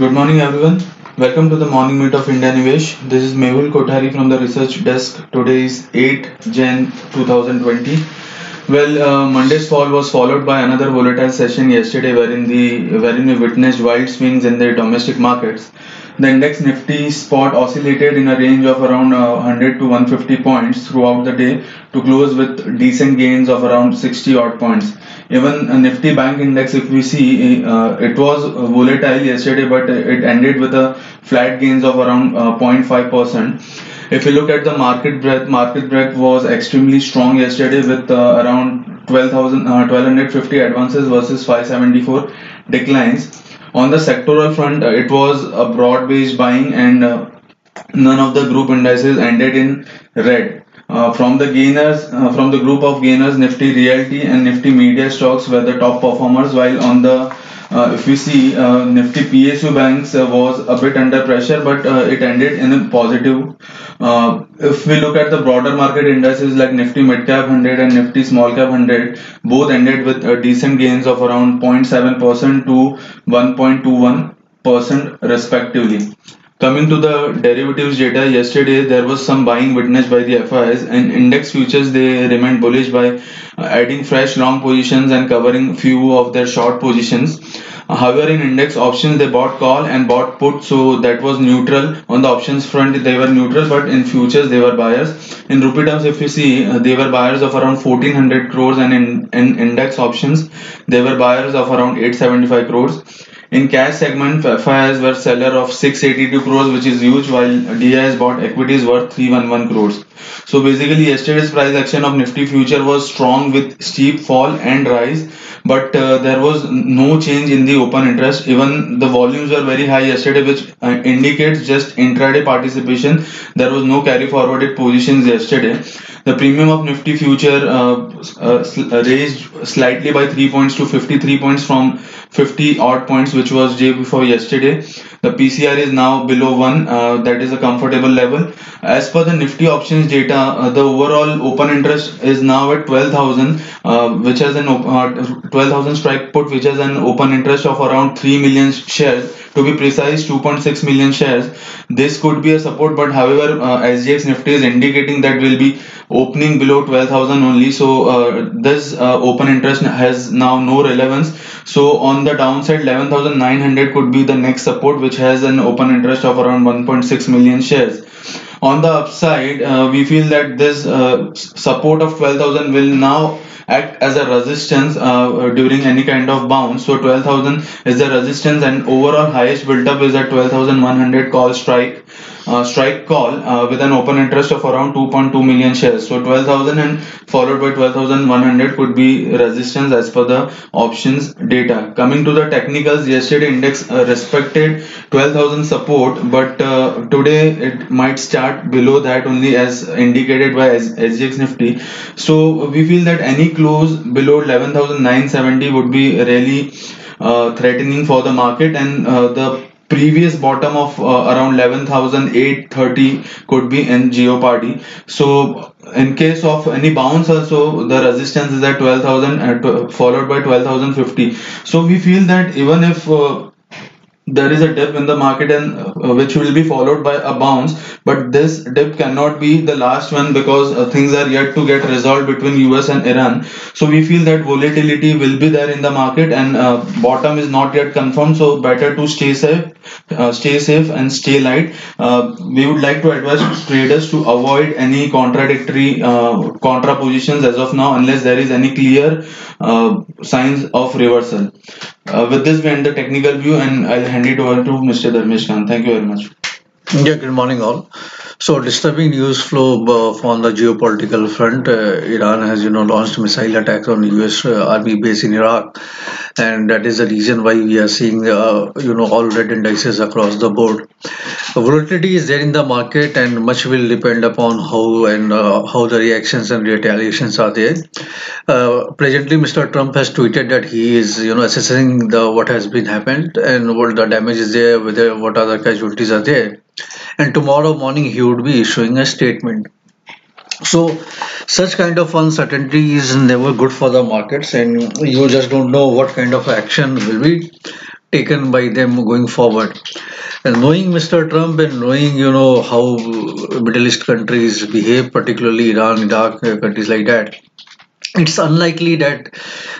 Good morning, everyone. Welcome to the morning meet of IndiaNivesh. This is Mehul Kothari from the research desk. Today is 8 Jan 2020. Well, uh, Monday's fall was followed by another volatile session yesterday, wherein the wherein we witnessed wild swings in the domestic markets. The index Nifty spot oscillated in a range of around uh, 100 to 150 points throughout the day to close with decent gains of around 60 odd points. Even Nifty Bank Index, if we see, uh, it was volatile yesterday, but it ended with a flat gains of around 0.5 percent. If you look at the market breadth, market breadth was extremely strong yesterday with uh, around 12,000, uh, 1250 advances versus 574 declines on the sectoral front, uh, it was a broad-based buying and uh, none of the group indices ended in red. Uh, from the gainers, uh, from the group of gainers, Nifty Realty and Nifty Media stocks were the top performers, while on the uh, if we see uh, Nifty PSU banks uh, was a bit under pressure, but it ended in a positive. If we look at the broader market indices like Nifty Midcap 100 and Nifty Small Cap 100, both ended with decent gains of around 0.7% to 1.21% respectively. Coming to the derivatives data, yesterday there was some buying witnessed by the FIs and index futures they remained bullish by uh, adding fresh long positions and covering few of their short positions. However, in index options they bought call and bought put, so that was neutral. On the options front they were neutral, but in futures they were buyers. In rupee terms, if you see, uh, they were buyers of around 1400 crores, and in, in index options they were buyers of around 875 crores. In cash segment, FIs were seller of 682 crores, which is huge, while DIs bought equities worth 311 crores. So basically, yesterday's price action of Nifty future was strong with steep fall and rise, but uh, there was no change in the open interest. Even the volumes were very high yesterday, which uh, indicates just intraday participation. There was no carry forwarded positions yesterday. The premium of Nifty future uh, uh raised slightly by 3 points to 53 points from 50 odd points which was day before yesterday the pcr is now below 1 uh, that is a comfortable level. As per the nifty options data uh, the overall open interest is now at 12000 uh, which has an uh, 12000 strike put which has an open interest of around 3 million shares to be precise 2.6 million shares. This could be a support but however uh, sgx nifty is indicating that will be opening below 12000 only. So uh, this uh, open interest has now no relevance. So on the downside 11900 could be the next support which has an open interest of around 1.6 million shares on the upside uh, we feel that this uh, support of 12000 will now act as a resistance uh, during any kind of bounce. So 12000 is the resistance and overall highest build up is at 12100 call strike uh, strike call uh, with an open interest of around 2.2 million shares. So 12,000 and followed by 12,100 could be resistance as per the options data. Coming to the technicals, yesterday index uh, respected 12,000 support, but uh, today it might start below that only as indicated by SGX Nifty. So we feel that any close below 11,970 would be really uh, threatening for the market and uh, the previous bottom of uh, around 11,830 could be in Geopardy. So in case of any bounce also the resistance is at 12,000 uh, followed by 12,050. So we feel that even if uh, there is a dip in the market and uh, which will be followed by a bounce but this dip cannot be the last one because uh, things are yet to get resolved between us and iran. So we feel that volatility will be there in the market and uh, bottom is not yet confirmed so better to stay safe uh, stay safe and stay light. Uh, we would like to advise traders to avoid any contradictory uh, contra positions as of now unless there is any clear signs of reversal uh, with this, we end the technical view and I'll hand it over to Mr. Dharmesh Kant. Thank you very much. Yeah, good morning all. So disturbing news flow uh, on the geopolitical front. Uh, Iran has, you know, launched missile attacks on U.S. Uh, army base in Iraq, and that is the reason why we are seeing, uh, you know, all red indices across the board. Volatility is there in the market, and much will depend upon how and uh, how the reactions and retaliations are there. Uh, presently, Mr. Trump has tweeted that he is, you know, assessing the what has been happened and what the damage is there, whether what other casualties are there and tomorrow morning he would be issuing a statement so such kind of uncertainty is never good for the markets and you just don't know what kind of action will be taken by them going forward. And knowing Mr. Trump and knowing, you know, how Middle East countries behave, particularly Iran, Iraq, countries like that, it's unlikely that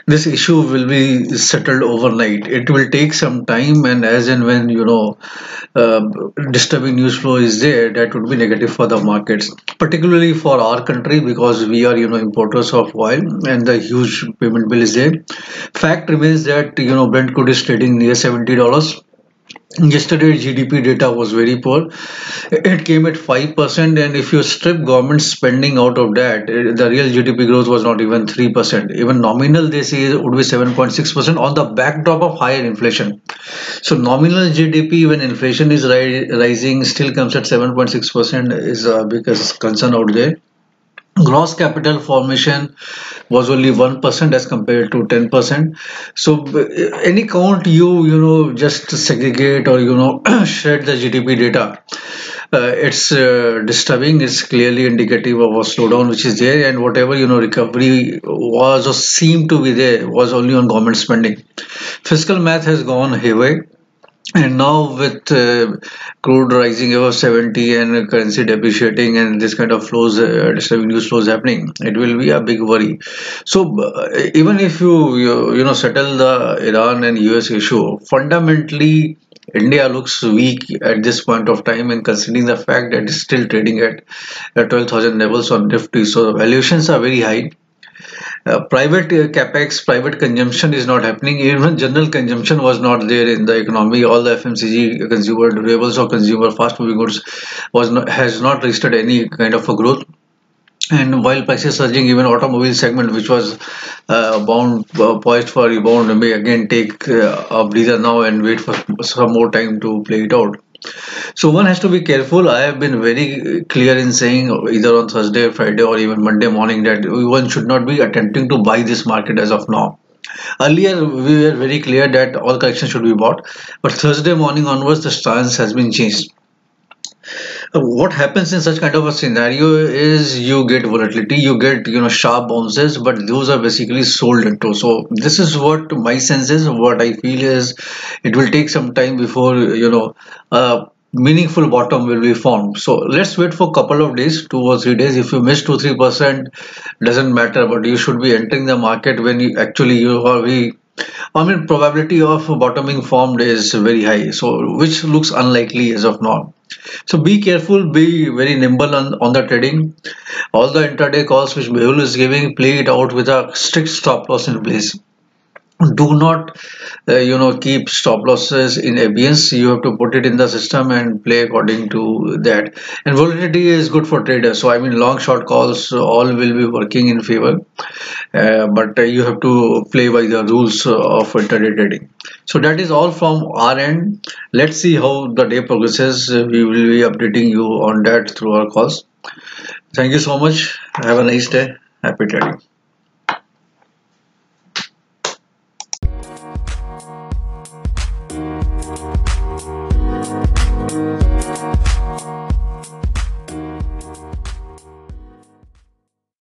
this issue will be settled overnight. It will take some time, and as and when you know uh, disturbing news flow is there, that would be negative for the markets, particularly for our country because we are you know importers of oil and the huge payment bill is there. Fact remains that you know Brent crude is trading near seventy dollars Yesterday GDP data was very poor. It came at 5% and if you strip government spending out of that, eh, the real GDP growth was not even 3%. Even nominal they say would be 7.6% on the backdrop of higher inflation. So nominal GDP when inflation is ri rising still comes at 7.6% is a big concern out there gross capital formation was only 1% as compared to 10% so any count you you know just segregate or you know shred the gdp data uh, it's uh, disturbing. It's clearly indicative of a slowdown which is there and whatever you know recovery was or seemed to be there was only on government spending. Fiscal math has gone haywire and now with uh, crude rising above 70 and currency depreciating and this kind of flows uh, news flows happening it will be a big worry so uh, even if you, you you know settle the iran and us issue fundamentally India looks weak at this point of time and considering the fact that it's still trading at, at 12,000 levels on Nifty. So valuations are very high uh, private uh, capex, private consumption is not happening. Even general consumption was not there in the economy. All the FMCG consumer durables or consumer fast moving goods was not, has not registered any kind of a growth. And while prices are surging, even automobile segment, which was uh, bound uh, poised for rebound, may again take a breather now and wait for some more time to play it out. So one has to be careful. I have been very clear in saying either on Thursday, Friday, or even Monday morning that one should not be attempting to buy this market as of now. Earlier, we were very clear that all corrections should be bought, but Thursday morning onwards, the stance has been changed what happens in such kind of a scenario is you get volatility you get you know sharp bounces but those are basically sold into. So this is what my sense is. What i feel is it will take some time before you know a meaningful bottom will be formed. So let's wait for couple of days two or three days. If you miss two three percent doesn't matter but you should be entering the market when you actually you are we I mean, probability of bottoming formed is very high, so which looks unlikely as of now. So be careful, be very nimble on, on the trading. All the intraday calls which Mehul is giving, play it out with a strict stop loss in place do not uh, you know keep stop losses in abeyance you have to put it in the system and play according to that. And volatility is good for traders. So i mean long short calls all will be working in favor. Uh, but uh, you have to play by the rules of intraday trading. So that is all from our end. Let's see how the day progresses. We will be updating you on that through our calls. Thank you so much. Have a nice day. Happy trading